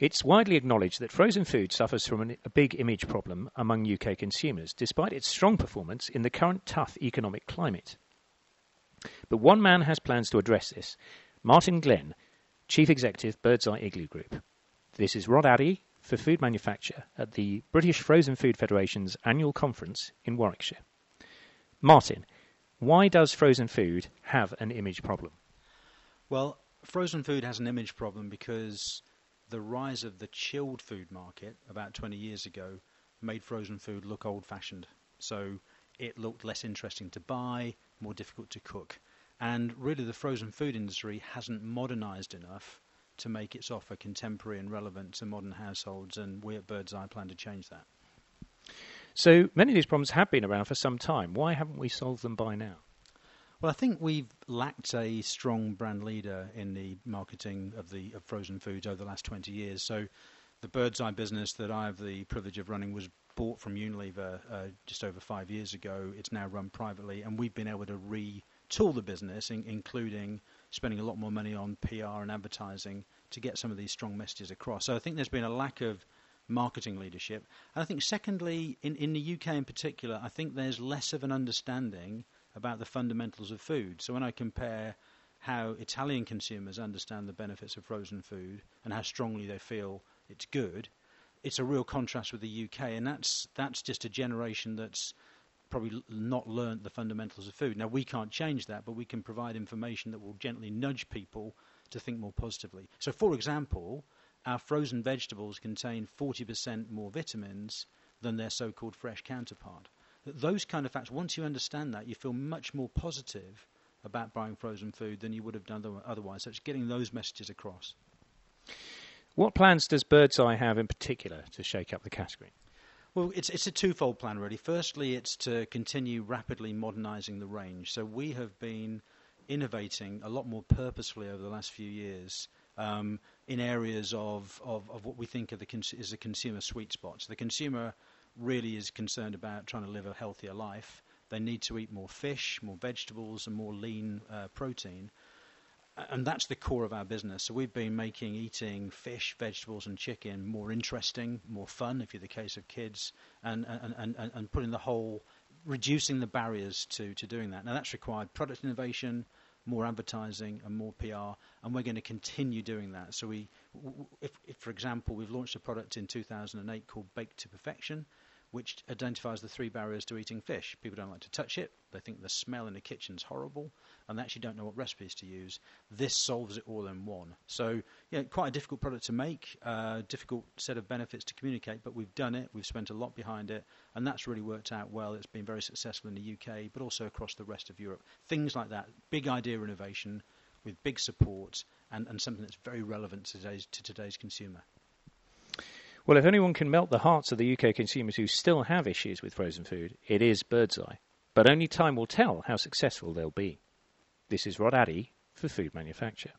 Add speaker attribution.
Speaker 1: It's widely acknowledged that frozen food suffers from an, a big image problem among UK consumers, despite its strong performance in the current tough economic climate. But one man has plans to address this Martin Glenn, Chief Executive Birds Eye Iglo Group. This is Rod Addy for Food Manufacture at the British Frozen Food Federation's annual conference in Warwickshire. Martin, why does frozen food have an image problem?
Speaker 2: Well, frozen food has an image problem because the rise of the chilled food market about 20 years ago made frozen food look old fashioned. So it looked less interesting to buy, more difficult to cook. And really, the frozen food industry hasn't modernized enough to make its offer contemporary and relevant to modern households, and we at Birds Eye plan to change that.
Speaker 1: So many of these problems have been around for some time. Why haven't we solved them by now?
Speaker 2: Well, I think we've lacked a strong brand leader in the marketing of the of frozen foods over the last 20 years. So, the Birds Eye business that I have the privilege of running was bought from Unilever uh, just over five years ago. It's now run privately, and we've been able to retool the business, in, including spending a lot more money on PR and advertising to get some of these strong messages across. So I think there's been a lack of marketing leadership. And I think, secondly, in, in the UK in particular, I think there's less of an understanding about the fundamentals of food. So when I compare how Italian consumers understand the benefits of frozen food and how strongly they feel it's good, it's a real contrast with the UK, and that's that's just a generation that's probably not learned the fundamentals of food. Now we can't change that, but we can provide information that will gently nudge people to think more positively. So, for example, our frozen vegetables contain 40% more vitamins than their so-called fresh counterpart. Those kind of facts, once you understand that, you feel much more positive about buying frozen food than you would have done otherwise. So it's getting those messages across.
Speaker 1: What plans does Birds Eye have in particular to shake up the category?
Speaker 2: Well, it's it's a twofold plan really. Firstly, it's to continue rapidly modernising the range. So we have been innovating a lot more purposefully over the last few years um, in areas of, of, of, what we think the cons- is a consumer sweet spot. So the consumer really is concerned about trying to live a healthier life. They need to eat more fish, more vegetables, and more lean uh, protein and that's the core of our business. So we've been making eating fish, vegetables, and chicken more interesting, more fun, if you're the case of kids, and and, and, and putting the whole, reducing the barriers to, to doing that. Now that's required product innovation, more advertising, and more PR, and we're going to continue doing that. So we, if, if for example, we've launched a product in 2008 called Baked to Perfection, which identifies the three barriers to eating fish. People don't like to touch it, they think the smell in the kitchen is horrible, and they actually don't know what recipes to use. This solves it all in one. So, yeah, quite a difficult product to make, uh, difficult set of benefits to communicate, but we've done it, we've spent a lot behind it, and that's really worked out well. It's been very successful in the UK, but also across the rest of Europe. Things like that, big idea innovation with big support and, and something that's very relevant to today's, to today's consumer.
Speaker 1: Well, if anyone can melt the hearts of the UK consumers who still have issues with frozen food, it is Birds Eye. But only time will tell how successful they'll be. This is Rod Addy for Food Manufacture.